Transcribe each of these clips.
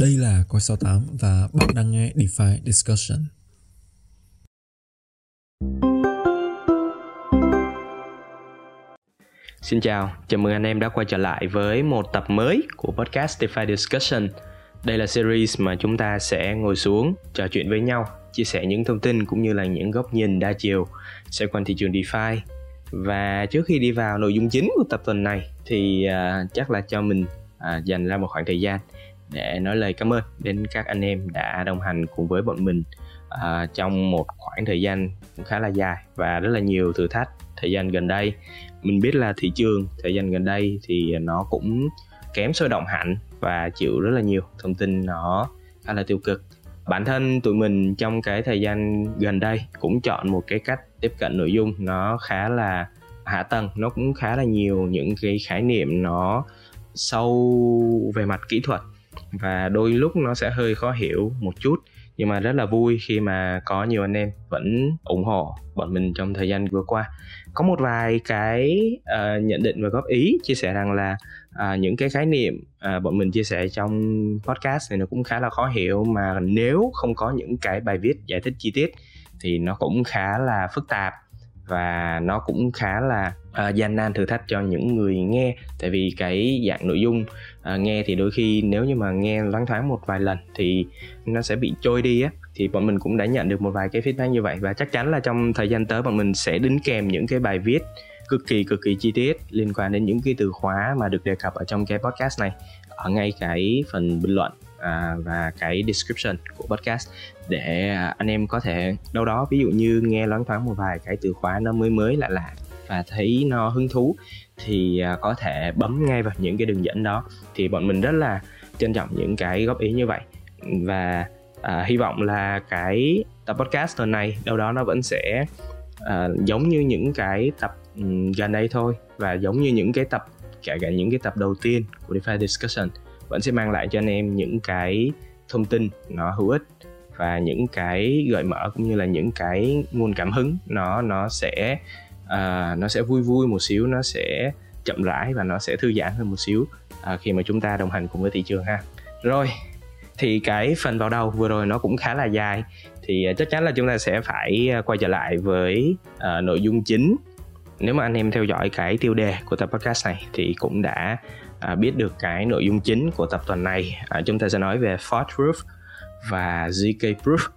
Đây là Coi 68 và bạn đang nghe DeFi Discussion. Xin chào, chào mừng anh em đã quay trở lại với một tập mới của podcast DeFi Discussion. Đây là series mà chúng ta sẽ ngồi xuống, trò chuyện với nhau, chia sẻ những thông tin cũng như là những góc nhìn đa chiều xoay quanh thị trường DeFi. Và trước khi đi vào nội dung chính của tập tuần này thì uh, chắc là cho mình uh, dành ra một khoảng thời gian để nói lời cảm ơn đến các anh em đã đồng hành cùng với bọn mình uh, trong một khoảng thời gian cũng khá là dài và rất là nhiều thử thách thời gian gần đây. Mình biết là thị trường thời gian gần đây thì nó cũng kém sôi động hẳn và chịu rất là nhiều thông tin nó khá là tiêu cực. Bản thân tụi mình trong cái thời gian gần đây cũng chọn một cái cách tiếp cận nội dung nó khá là hạ tầng nó cũng khá là nhiều những cái khái niệm nó sâu về mặt kỹ thuật và đôi lúc nó sẽ hơi khó hiểu một chút. Nhưng mà rất là vui khi mà có nhiều anh em vẫn ủng hộ bọn mình trong thời gian vừa qua. Có một vài cái uh, nhận định và góp ý chia sẻ rằng là uh, những cái khái niệm uh, bọn mình chia sẻ trong podcast này nó cũng khá là khó hiểu. Mà nếu không có những cái bài viết giải thích chi tiết thì nó cũng khá là phức tạp và nó cũng khá là uh, gian nan thử thách cho những người nghe. Tại vì cái dạng nội dung à, nghe thì đôi khi nếu như mà nghe loáng thoáng một vài lần thì nó sẽ bị trôi đi á thì bọn mình cũng đã nhận được một vài cái feedback như vậy. Và chắc chắn là trong thời gian tới bọn mình sẽ đính kèm những cái bài viết cực kỳ cực kỳ chi tiết liên quan đến những cái từ khóa mà được đề cập ở trong cái podcast này ở ngay cái phần bình luận à, và cái description của podcast để à, anh em có thể đâu đó ví dụ như nghe loáng thoáng một vài cái từ khóa nó mới mới lạ lạ và thấy nó hứng thú thì à, có thể bấm ngay vào những cái đường dẫn đó. Thì bọn mình rất là trân trọng những cái góp ý như vậy. Và à, hy vọng là cái tập podcast tuần này đâu đó nó vẫn sẽ à, giống như những cái tập um, gần đây thôi và giống như những cái tập kể cả những cái tập đầu tiên của DeFi Discussion vẫn sẽ mang lại cho anh em những cái thông tin nó hữu ích và những cái gợi mở cũng như là những cái nguồn cảm hứng nó nó sẽ uh, nó sẽ vui vui một xíu nó sẽ chậm rãi và nó sẽ thư giãn hơn một xíu uh, khi mà chúng ta đồng hành cùng với thị trường ha. Rồi thì cái phần vào đầu vừa rồi nó cũng khá là dài thì à, chắc chắn là chúng ta sẽ phải quay trở lại với uh, nội dung chính. Nếu mà anh em theo dõi cái tiêu đề của tập podcast này thì cũng đã à, biết được cái nội dung chính của tập tuần này. À, chúng ta sẽ nói về Ford Proof và ZK Proof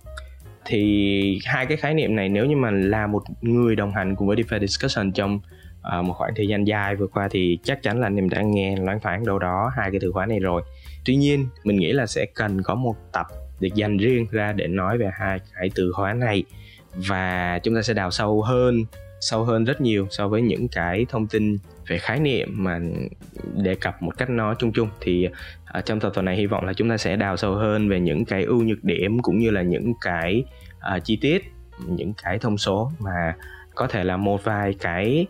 thì hai cái khái niệm này nếu như mà là một người đồng hành cùng với DeFi Discussion trong uh, một khoảng thời gian dài vừa qua thì chắc chắn là anh em đã nghe loáng thoáng đâu đó hai cái từ khóa này rồi. Tuy nhiên mình nghĩ là sẽ cần có một tập được dành riêng ra để nói về hai cái từ khóa này và chúng ta sẽ đào sâu hơn sâu hơn rất nhiều so với những cái thông tin về khái niệm mà đề cập một cách nó chung chung thì ở trong tập tuần này hy vọng là chúng ta sẽ đào sâu hơn về những cái ưu nhược điểm cũng như là những cái uh, chi tiết những cái thông số mà có thể là một vài cái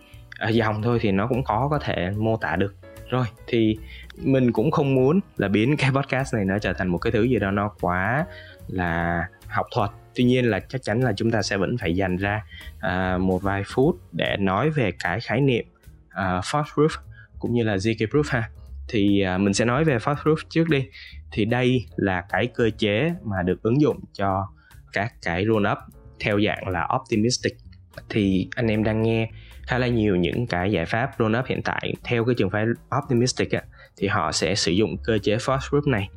uh, dòng thôi thì nó cũng có có thể mô tả được. Rồi thì mình cũng không muốn là biến cái podcast này nó trở thành một cái thứ gì đó nó quá là học thuật. Tuy nhiên là chắc chắn là chúng ta sẽ vẫn phải dành ra uh, một vài phút để nói về cái khái niệm À, uh, false proof cũng như là zk proof ha. Thì uh, mình sẽ nói về false proof trước đi. Thì đây là cái cơ chế mà được ứng dụng cho các cái roll up theo dạng là optimistic. Thì anh em đang nghe khá là nhiều những cái giải pháp roll up hiện tại theo cái trường phái optimistic á, thì họ sẽ sử dụng cơ chế false proof này.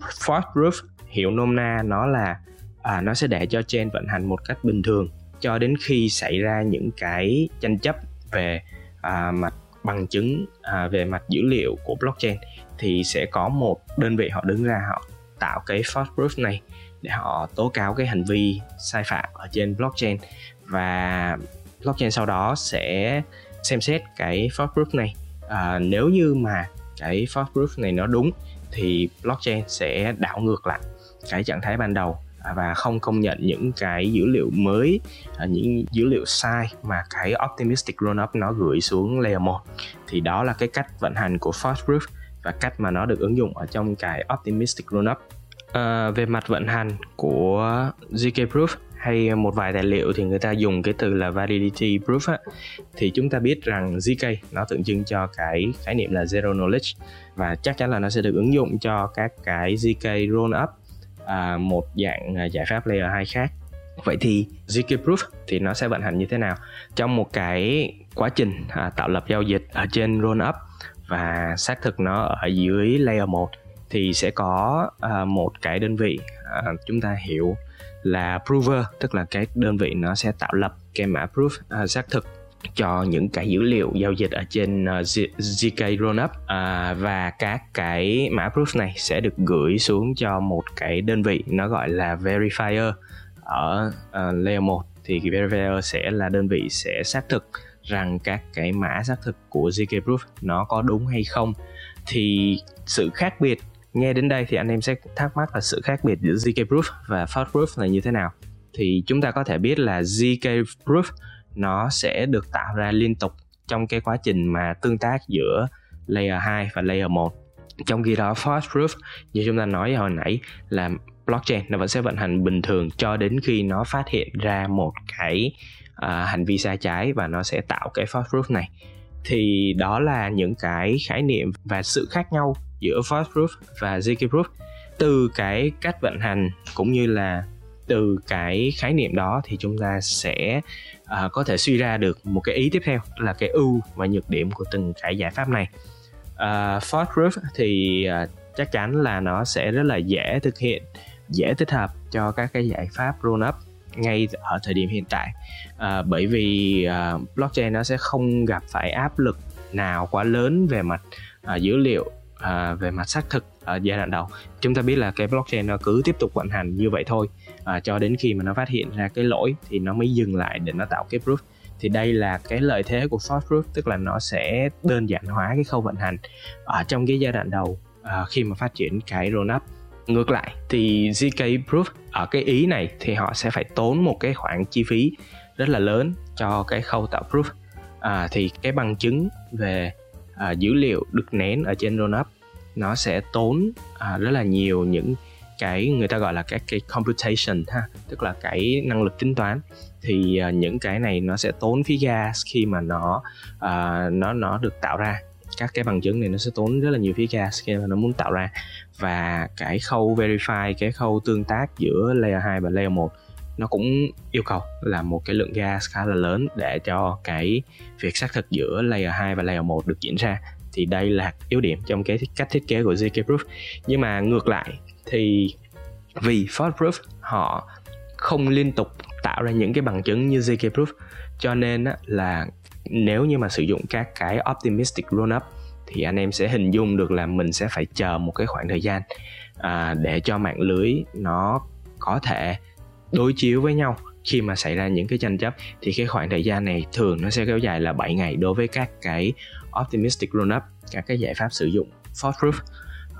False proof hiểu nôm na nó là à, nó sẽ để cho chain vận hành một cách bình thường cho đến khi xảy ra những cái tranh chấp về à, mặt bằng chứng à, về mặt dữ liệu của blockchain thì sẽ có một đơn vị họ đứng ra họ tạo cái false proof này để họ tố cáo cái hành vi sai phạm ở trên blockchain và blockchain sau đó sẽ xem xét cái false proof này. À, nếu như mà cái false proof này nó đúng thì blockchain sẽ đảo ngược lại cái trạng thái ban đầu và không công nhận những cái dữ liệu mới à, những dữ liệu sai mà cái optimistic rollup nó gửi xuống layer 1 thì đó là cái cách vận hành của fast proof và cách mà nó được ứng dụng ở trong cái optimistic rollup à, ờ, về mặt vận hành của zk proof hay một vài tài liệu thì người ta dùng cái từ là validity proof á, thì chúng ta biết rằng ZK nó tượng trưng cho cái khái niệm là zero knowledge và chắc chắn là nó sẽ được ứng dụng cho các cái ZK roll up à, một dạng à, giải pháp layer 2 khác. Vậy thì ZK proof thì nó sẽ vận hành như thế nào? Trong một cái quá trình à, tạo lập giao dịch ở trên roll up và xác thực nó ở dưới layer 1 thì sẽ có à, một cái đơn vị à, chúng ta hiểu là prover tức là cái đơn vị nó sẽ tạo lập cái mã proof à, xác thực cho những cái dữ liệu giao dịch ở trên ờ, uh, ZK Rollup uh, à, và các cái mã proof này sẽ được gửi xuống cho một cái đơn vị nó gọi là verifier. Ở uh, layer 1 thì cái verifier sẽ là đơn vị sẽ xác thực rằng các cái mã xác thực của ZK Proof nó có đúng hay không. Thì sự khác biệt nghe đến đây thì anh em sẽ thắc mắc là sự khác biệt giữa ZK Proof và Fast Proof là như thế nào. Thì chúng ta có thể biết là ZK Proof nó sẽ được tạo ra liên tục trong cái quá trình mà tương tác giữa layer 2 và layer 1 trong khi đó false proof như chúng ta nói hồi nãy là blockchain nó vẫn sẽ vận hành bình thường cho đến khi nó phát hiện ra một cái uh, hành vi sai trái và nó sẽ tạo cái false proof này. Thì đó là những cái khái niệm và sự khác nhau giữa false proof và zk proof. Từ cái cách vận hành cũng như là từ cái khái niệm đó thì chúng ta sẽ uh, có thể suy ra được một cái ý tiếp theo là cái ưu và nhược điểm của từng cái giải pháp này. Uh, false proof thì uh, chắc chắn là nó sẽ rất là dễ thực hiện dễ tích hợp cho các cái giải pháp roll up ngay ở thời điểm hiện tại. À, bởi vì à, blockchain nó sẽ không gặp phải áp lực nào quá lớn về mặt à, dữ liệu à, về mặt xác thực ở giai đoạn đầu. Chúng ta biết là cái blockchain nó cứ tiếp tục vận hành như vậy thôi à, cho đến khi mà nó phát hiện ra cái lỗi thì nó mới dừng lại để nó tạo cái proof. Thì đây là cái lợi thế của soft proof tức là nó sẽ đơn giản hóa cái khâu vận hành ở trong cái giai đoạn đầu à, khi mà phát triển cái rollup ngược lại thì zk proof ở cái ý này thì họ sẽ phải tốn một cái khoản chi phí rất là lớn cho cái khâu tạo proof. À, thì cái bằng chứng về à, dữ liệu được nén ở trên rollup nó sẽ tốn à, rất là nhiều những cái người ta gọi là các cái computation ha tức là cái năng lực tính toán. Thì uh, những cái này nó sẽ tốn phí gas khi mà nó uh, nó nó được tạo ra. Các cái bằng chứng này nó sẽ tốn rất là nhiều phí gas khi mà nó muốn tạo ra. Và cái khâu verify cái khâu tương tác giữa layer 2 và layer 1 nó cũng yêu cầu là một cái lượng gas khá là lớn để cho cái việc xác thực giữa layer 2 và layer 1 được diễn ra. Thì đây là yếu điểm trong cái cách thiết kế của ZK Proof. Nhưng mà ngược lại thì vì fraud proof họ không liên tục tạo ra những cái bằng chứng như ZK Proof. Cho nên là nếu như mà sử dụng các cái optimistic roll up thì anh em sẽ hình dung được là mình sẽ phải chờ một cái khoảng thời gian à, để cho mạng lưới nó có thể đối chiếu với nhau khi mà xảy ra những cái tranh chấp. Thì cái khoảng thời gian này thường nó sẽ kéo dài là 7 ngày đối với các cái optimistic roll up các cái giải pháp sử dụng fraud proof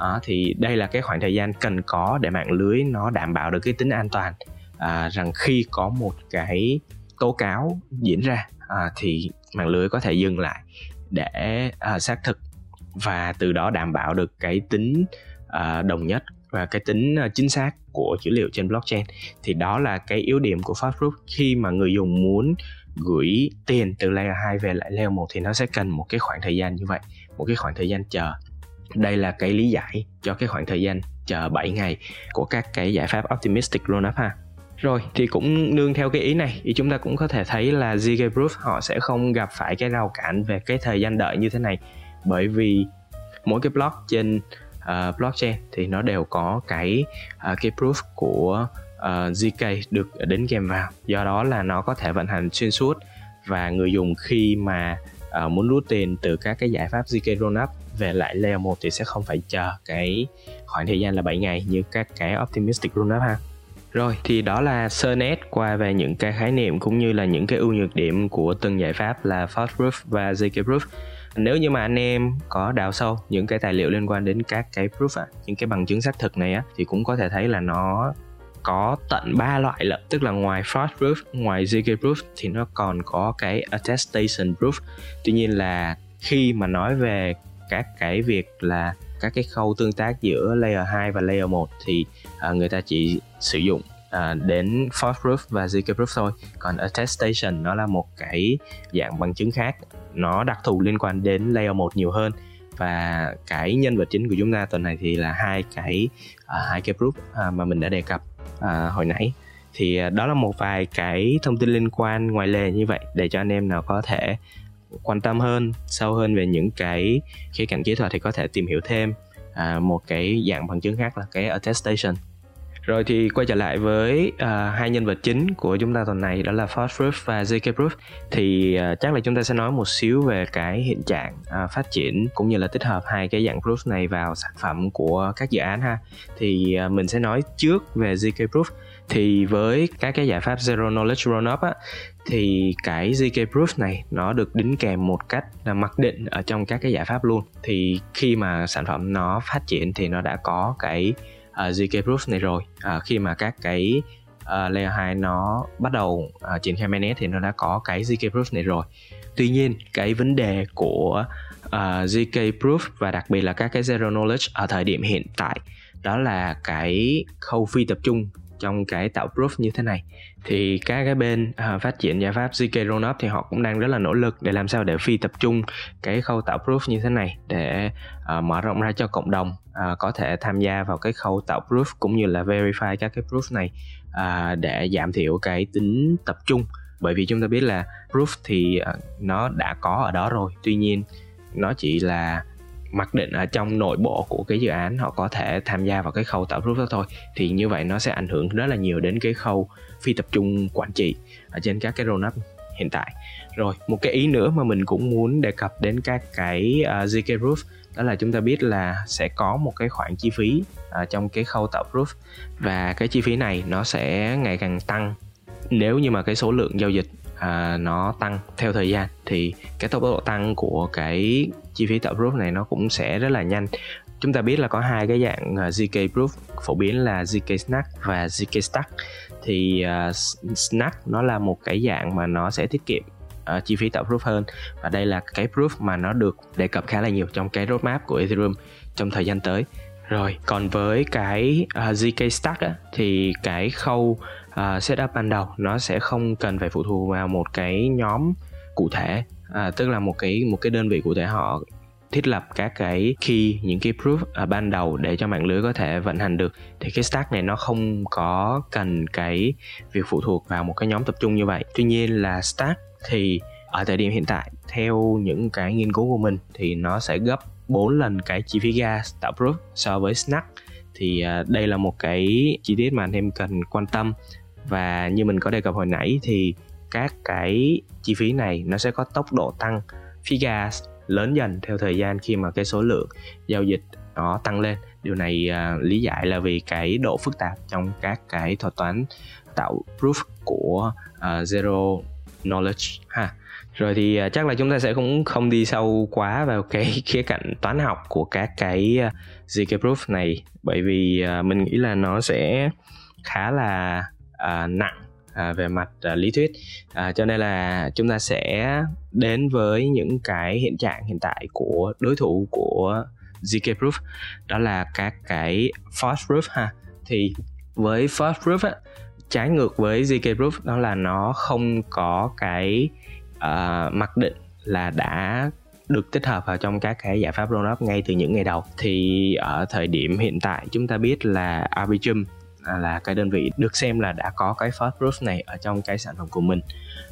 à, thì đây là cái khoảng thời gian cần có để mạng lưới nó đảm bảo được cái tính an toàn. À, rằng khi có một cái tố cáo diễn ra à, thì mạng lưới có thể dừng lại để à, xác thực và từ đó đảm bảo được cái tính à, đồng nhất và cái tính chính xác của dữ liệu trên blockchain. Thì đó là cái yếu điểm của Fastproof khi mà người dùng muốn gửi tiền từ layer 2 về lại layer 1 thì nó sẽ cần một cái khoảng thời gian như vậy một cái khoảng thời gian chờ đây là cái lý giải cho cái khoảng thời gian chờ 7 ngày của các cái giải pháp optimistic rollup ha. Rồi thì cũng nương theo cái ý này thì chúng ta cũng có thể thấy là ZK Proof họ sẽ không gặp phải cái rào cản về cái thời gian đợi như thế này. Bởi vì mỗi cái block trên uh, blockchain thì nó đều có cái uh, cái proof của ờ, uh, zk được đến kèm vào. Do đó là nó có thể vận hành xuyên suốt và người dùng khi mà uh, muốn rút tiền từ các cái giải pháp zk rollup về lại layer 1 thì sẽ không phải chờ cái khoảng thời gian là 7 ngày như các cái optimistic rollup ha. Rồi thì đó là sơ nét qua về những cái khái niệm cũng như là những cái ưu nhược điểm của từng giải pháp là fast proof và zk proof nếu như mà anh em có đào sâu những cái tài liệu liên quan đến các cái proof à, những cái bằng chứng xác thực này á thì cũng có thể thấy là nó có tận ba loại lận. Tức là ngoài fraud proof ngoài zk proof thì nó còn có cái attestation proof. Tuy nhiên là khi mà nói về các cái việc là các cái khâu tương tác giữa layer 2 và layer 1 thì uh, người ta chỉ sử dụng uh, đến false proof và zk proof thôi. Còn attestation nó là một cái dạng bằng chứng khác nó đặc thù liên quan đến layer 1 nhiều hơn. Và cái nhân vật chính của chúng ta tuần này thì là hai cái uh, hai cái proof uh, mà mình đã đề cập uh, hồi nãy. Thì đó là một vài cái thông tin liên quan ngoài lề như vậy để cho anh em nào có thể quan tâm hơn sâu hơn về những cái khía cạnh kỹ thuật thì có thể tìm hiểu thêm à, một cái dạng bằng chứng khác là cái attestation. Rồi thì quay trở lại với uh, hai nhân vật chính của chúng ta tuần này đó là False Proof và ZK Proof. Thì uh, chắc là chúng ta sẽ nói một xíu về cái hiện trạng uh, phát triển cũng như là tích hợp hai cái dạng proof này vào sản phẩm của các dự án ha. Thì uh, mình sẽ nói trước về ZK Proof. Thì với các cái giải pháp Zero Knowledge Rollup á thì cái ZK Proof này nó được đính kèm một cách là mặc định ở trong các cái giải pháp luôn. Thì khi mà sản phẩm nó phát triển thì nó đã có cái ờ, uh, ZK Proof này rồi. Uh, khi mà các cái uh, layer 2 nó bắt đầu uh, triển khai mainnet thì nó đã có cái ZK Proof này rồi. Tuy nhiên cái vấn đề của uh, ZK Proof và đặc biệt là các cái Zero Knowledge ở thời điểm hiện tại đó là cái khâu phi tập trung trong cái tạo proof như thế này. Thì các cái bên uh, phát triển giải pháp zk rollup thì họ cũng đang rất là nỗ lực để làm sao để phi tập trung cái khâu tạo proof như thế này để uh, mở rộng ra cho cộng đồng uh, có thể tham gia vào cái khâu tạo proof cũng như là verify các cái proof này uh, để giảm thiểu cái tính tập trung. Bởi vì chúng ta biết là proof thì uh, nó đã có ở đó rồi. Tuy nhiên nó chỉ là mặc định ở trong nội bộ của cái dự án họ có thể tham gia vào cái khâu tạo proof đó thôi thì như vậy nó sẽ ảnh hưởng rất là nhiều đến cái khâu phi tập trung quản trị ở trên các cái roadmap hiện tại. Rồi một cái ý nữa mà mình cũng muốn đề cập đến các cái à, uh, zk roof đó là chúng ta biết là sẽ có một cái khoản chi phí uh, trong cái khâu tạo proof. Và cái chi phí này nó sẽ ngày càng tăng nếu như mà cái số lượng giao dịch à, nó tăng theo thời gian thì cái tốc độ tăng của cái chi phí tạo proof này nó cũng sẽ rất là nhanh. Chúng ta biết là có hai cái dạng à, zk proof phổ biến là zk snack và zk stack. Thì uh, snack nó là một cái dạng mà nó sẽ tiết kiệm uh, chi phí tạo proof hơn. Và đây là cái proof mà nó được đề cập khá là nhiều trong cái roadmap của ethereum trong thời gian tới rồi còn với cái à, uh, zk stack á, thì cái khâu uh, setup ban đầu nó sẽ không cần phải phụ thuộc vào một cái nhóm cụ thể. Uh, tức là một cái một cái đơn vị cụ thể họ thiết lập các cái key những cái proof ở ban đầu để cho mạng lưới có thể vận hành được. Thì cái stack này nó không có cần cái việc phụ thuộc vào một cái nhóm tập trung như vậy. Tuy nhiên là stack thì ở thời điểm hiện tại theo những cái nghiên cứu của mình thì nó sẽ gấp 4 lần cái chi phí gas tạo proof so với snack. Thì à, đây là một cái chi tiết mà anh em cần quan tâm. Và như mình có đề cập hồi nãy thì các cái chi phí này nó sẽ có tốc độ tăng phí gas lớn dần theo thời gian khi mà cái số lượng giao dịch nó tăng lên. Điều này uh, lý giải là vì cái độ phức tạp trong các cái thuật toán tạo proof của uh, zero knowledge ha rồi thì à, chắc là chúng ta sẽ cũng không đi sâu quá vào cái khía cạnh toán học của các cái à, zk proof này. Bởi vì à, mình nghĩ là nó sẽ khá là uh, nặng à, về mặt à, lý thuyết. À, cho nên là chúng ta sẽ đến với những cái hiện trạng hiện tại của đối thủ của zk proof. Đó là các cái false proof ha. Thì với false proof á, trái ngược với zk proof đó là nó không có cái uh, mặc định là đã được tích hợp vào trong các cái giải pháp rollup ngay từ những ngày đầu. Thì ở thời điểm hiện tại chúng ta biết là Arbitrum à, là cái đơn vị được xem là đã có cái first proof này ở trong cái sản phẩm của mình.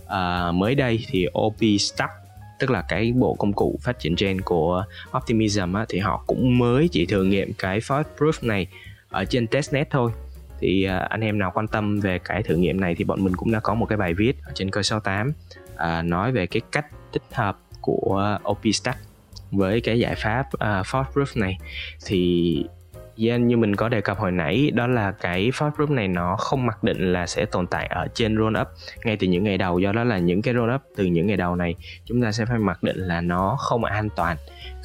À, mới đây thì OP Stack tức là cái bộ công cụ phát triển gen của Optimism á, thì họ cũng mới chỉ thử nghiệm cái first proof này ở trên testnet thôi thì à, anh em nào quan tâm về cái thử nghiệm này thì bọn mình cũng đã có một cái bài viết ở trên cơ 68 à, nói về cái cách tích hợp của opstack với cái giải pháp à, uh, Force Proof này. Thì yeah, như mình có đề cập hồi nãy đó là cái fork group này nó không mặc định là sẽ tồn tại ở trên roll up. Ngay từ những ngày đầu do đó là những cái roll up từ những ngày đầu này chúng ta sẽ phải mặc định là nó không an toàn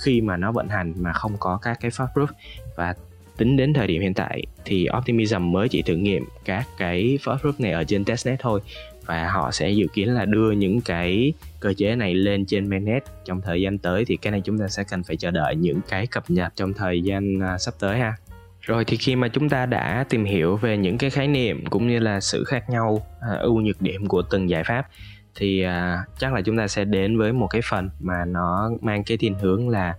khi mà nó vận hành mà không có các cái fork group và tính đến thời điểm hiện tại thì Optimism mới chỉ thử nghiệm các cái first group này ở trên testnet thôi. Và họ sẽ dự kiến là đưa những cái cơ chế này lên trên mainnet trong thời gian tới. Thì cái này chúng ta sẽ cần phải chờ đợi những cái cập nhật trong thời gian à, sắp tới ha. Rồi thì khi mà chúng ta đã tìm hiểu về những cái khái niệm cũng như là sự khác nhau à, ưu nhược điểm của từng giải pháp, thì à, chắc là chúng ta sẽ đến với một cái phần mà nó mang cái thiên hướng là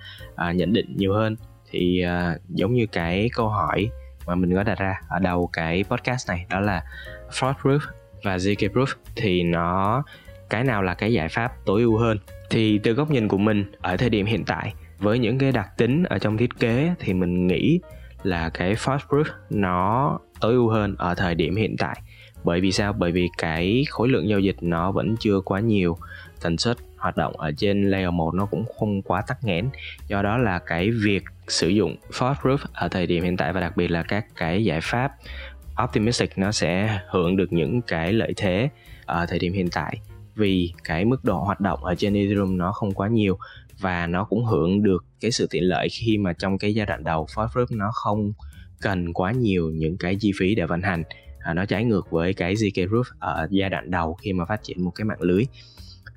nhận định nhiều hơn thì uh, giống như cái câu hỏi mà mình có đặt ra ở đầu cái podcast này đó là fraud proof và zk proof thì nó cái nào là cái giải pháp tối ưu hơn? Thì từ góc nhìn của mình ở thời điểm hiện tại với những cái đặc tính ở trong thiết kế thì mình nghĩ là cái fraud proof nó tối ưu hơn ở thời điểm hiện tại bởi vì sao? Bởi vì cái khối lượng giao dịch nó vẫn chưa quá nhiều. Tần suất hoạt động ở trên layer 1 nó cũng không quá tắc nghẽn. Do đó là cái việc sử dụng fraud proof ở thời điểm hiện tại và đặc biệt là các cái giải pháp optimistic nó sẽ hưởng được những cái lợi thế ở thời điểm hiện tại. Vì cái mức độ hoạt động ở trên Ethereum nó không quá nhiều và nó cũng hưởng được cái sự tiện lợi khi mà trong cái giai đoạn đầu fraud proof nó không cần quá nhiều những cái chi phí để vận hành à, nó trái ngược với cái zk proof ở giai đoạn đầu khi mà phát triển một cái mạng lưới.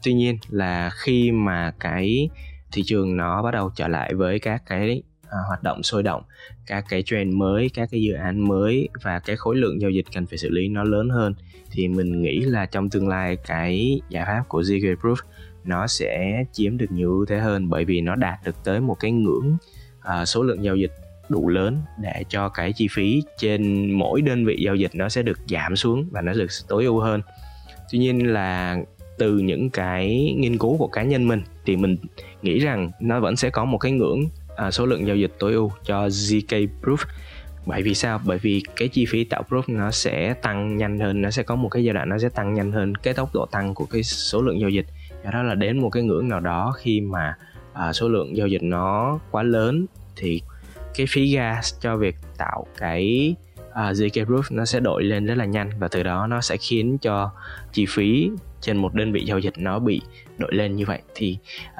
Tuy nhiên là khi mà cái thị trường nó bắt đầu trở lại với các cái à, hoạt động sôi động các cái trend mới các cái dự án mới và cái khối lượng giao dịch cần phải xử lý nó lớn hơn thì mình nghĩ là trong tương lai cái giải pháp của zk proof nó sẽ chiếm được nhiều ưu thế hơn bởi vì nó đạt được tới một cái ngưỡng à, số lượng giao dịch đủ lớn để cho cái chi phí trên mỗi đơn vị giao dịch nó sẽ được giảm xuống và nó được tối ưu hơn. Tuy nhiên là từ những cái nghiên cứu của cá nhân mình thì mình nghĩ rằng nó vẫn sẽ có một cái ngưỡng à, số lượng giao dịch tối ưu cho zk proof. Bởi vì sao? Bởi vì cái chi phí tạo proof nó sẽ tăng nhanh hơn nó sẽ có một cái giai đoạn nó sẽ tăng nhanh hơn cái tốc độ tăng của cái số lượng giao dịch. Do đó là đến một cái ngưỡng nào đó khi mà à, số lượng giao dịch nó quá lớn thì cái phí gas cho việc tạo cái à, uh, zk proof nó sẽ đổi lên rất là nhanh và từ đó nó sẽ khiến cho chi phí trên một đơn vị giao dịch nó bị đổi lên như vậy. Thì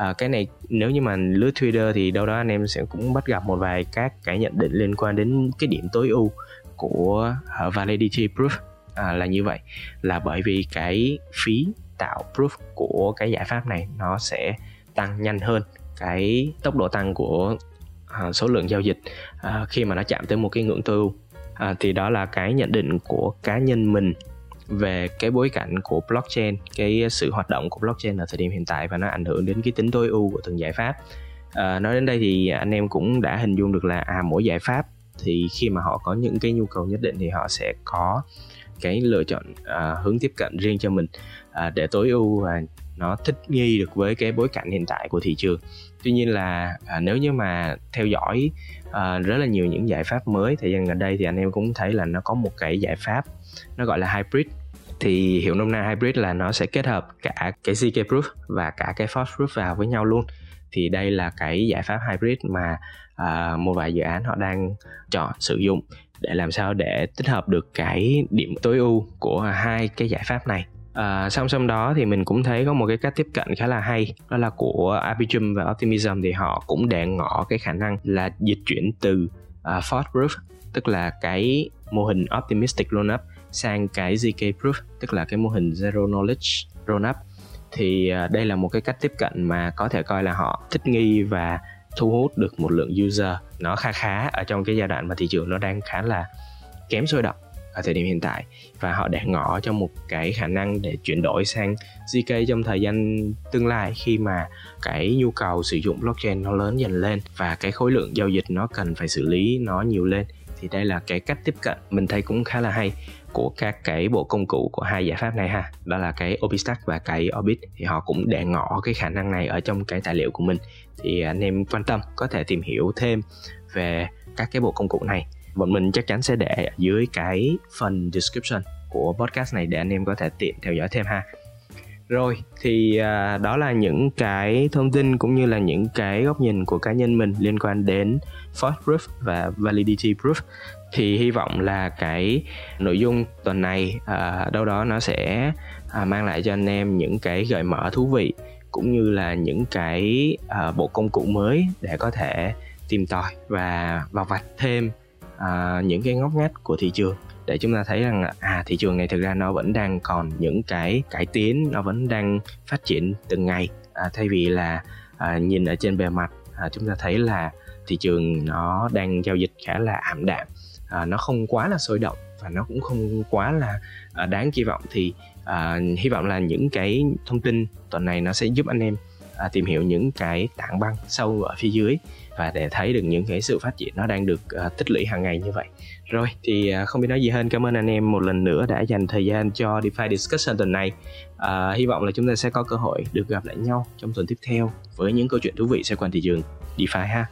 uh, cái này nếu như mà lướt Twitter thì đâu đó anh em sẽ cũng bắt gặp một vài các cái nhận định liên quan đến cái điểm tối ưu của uh, validity proof uh, là như vậy. Là bởi vì cái phí tạo proof của cái giải pháp này nó sẽ tăng nhanh hơn cái tốc độ tăng của À, số lượng giao dịch à, khi mà nó chạm tới một cái ngưỡng tối ưu. À, thì đó là cái nhận định của cá nhân mình về cái bối cảnh của blockchain cái sự hoạt động của blockchain ở thời điểm hiện tại và nó ảnh hưởng đến cái tính tối ưu của từng giải pháp. À, nói đến đây thì anh em cũng đã hình dung được là à mỗi giải pháp thì khi mà họ có những cái nhu cầu nhất định thì họ sẽ có cái lựa chọn à, hướng tiếp cận riêng cho mình à, để tối ưu và nó thích nghi được với cái bối cảnh hiện tại của thị trường tuy nhiên là à, nếu như mà theo dõi à, rất là nhiều những giải pháp mới thời gian gần đây thì anh em cũng thấy là nó có một cái giải pháp nó gọi là hybrid. Thì hiệu nôm na hybrid là nó sẽ kết hợp cả cái CK proof và cả cái force proof vào với nhau luôn. Thì đây là cái giải pháp hybrid mà à, một vài dự án họ đang chọn sử dụng để làm sao để tích hợp được cái điểm tối ưu của hai cái giải pháp này à, song song đó thì mình cũng thấy có một cái cách tiếp cận khá là hay đó là của Arbitrum và Optimism thì họ cũng để ngỏ cái khả năng là dịch chuyển từ ờ, uh, Ford proof tức là cái mô hình optimistic Loan up sang cái zk proof tức là cái mô hình zero knowledge Loan up. Thì uh, đây là một cái cách tiếp cận mà có thể coi là họ thích nghi và thu hút được một lượng user nó khá khá ở trong cái giai đoạn mà thị trường nó đang khá là kém sôi động ở thời điểm hiện tại. Và họ đã ngỏ cho một cái khả năng để chuyển đổi sang ZK trong thời gian tương lai khi mà cái nhu cầu sử dụng blockchain nó lớn dần lên và cái khối lượng giao dịch nó cần phải xử lý nó nhiều lên. Thì đây là cái cách tiếp cận mình thấy cũng khá là hay của các cái bộ công cụ của hai giải pháp này ha. Đó là cái Obistack và cái Orbit. Thì họ cũng để ngỏ cái khả năng này ở trong cái tài liệu của mình. Thì anh em quan tâm có thể tìm hiểu thêm về các cái bộ công cụ này bọn mình chắc chắn sẽ để ở dưới cái phần description của podcast này để anh em có thể tiện theo dõi thêm ha. Rồi thì à, đó là những cái thông tin cũng như là những cái góc nhìn của cá nhân mình liên quan đến force proof và validity proof. Thì hy vọng là cái nội dung tuần này à, đâu đó nó sẽ à, mang lại cho anh em những cái gợi mở thú vị cũng như là những cái à, bộ công cụ mới để có thể tìm tòi và vào vạch thêm à, những cái ngóc ngách của thị trường. Để chúng ta thấy rằng à thị trường này thực ra nó vẫn đang còn những cái cải tiến nó vẫn đang phát triển từng ngày. À, thay vì là à, nhìn ở trên bề mặt à, chúng ta thấy là thị trường nó đang giao dịch khá là ảm đạm. À, nó không quá là sôi động và nó cũng không quá là à, đáng kỳ vọng. Thì à, hy vọng là những cái thông tin tuần này nó sẽ giúp anh em à, tìm hiểu những cái tảng băng sâu ở phía dưới và để thấy được những cái sự phát triển nó đang được à, tích lũy hàng ngày như vậy. Rồi thì à, không biết nói gì hơn. Cảm ơn anh em một lần nữa đã dành thời gian cho DeFi Discussion tuần này. À, hy vọng là chúng ta sẽ có cơ hội được gặp lại nhau trong tuần tiếp theo với những câu chuyện thú vị xoay quanh thị trường DeFi ha.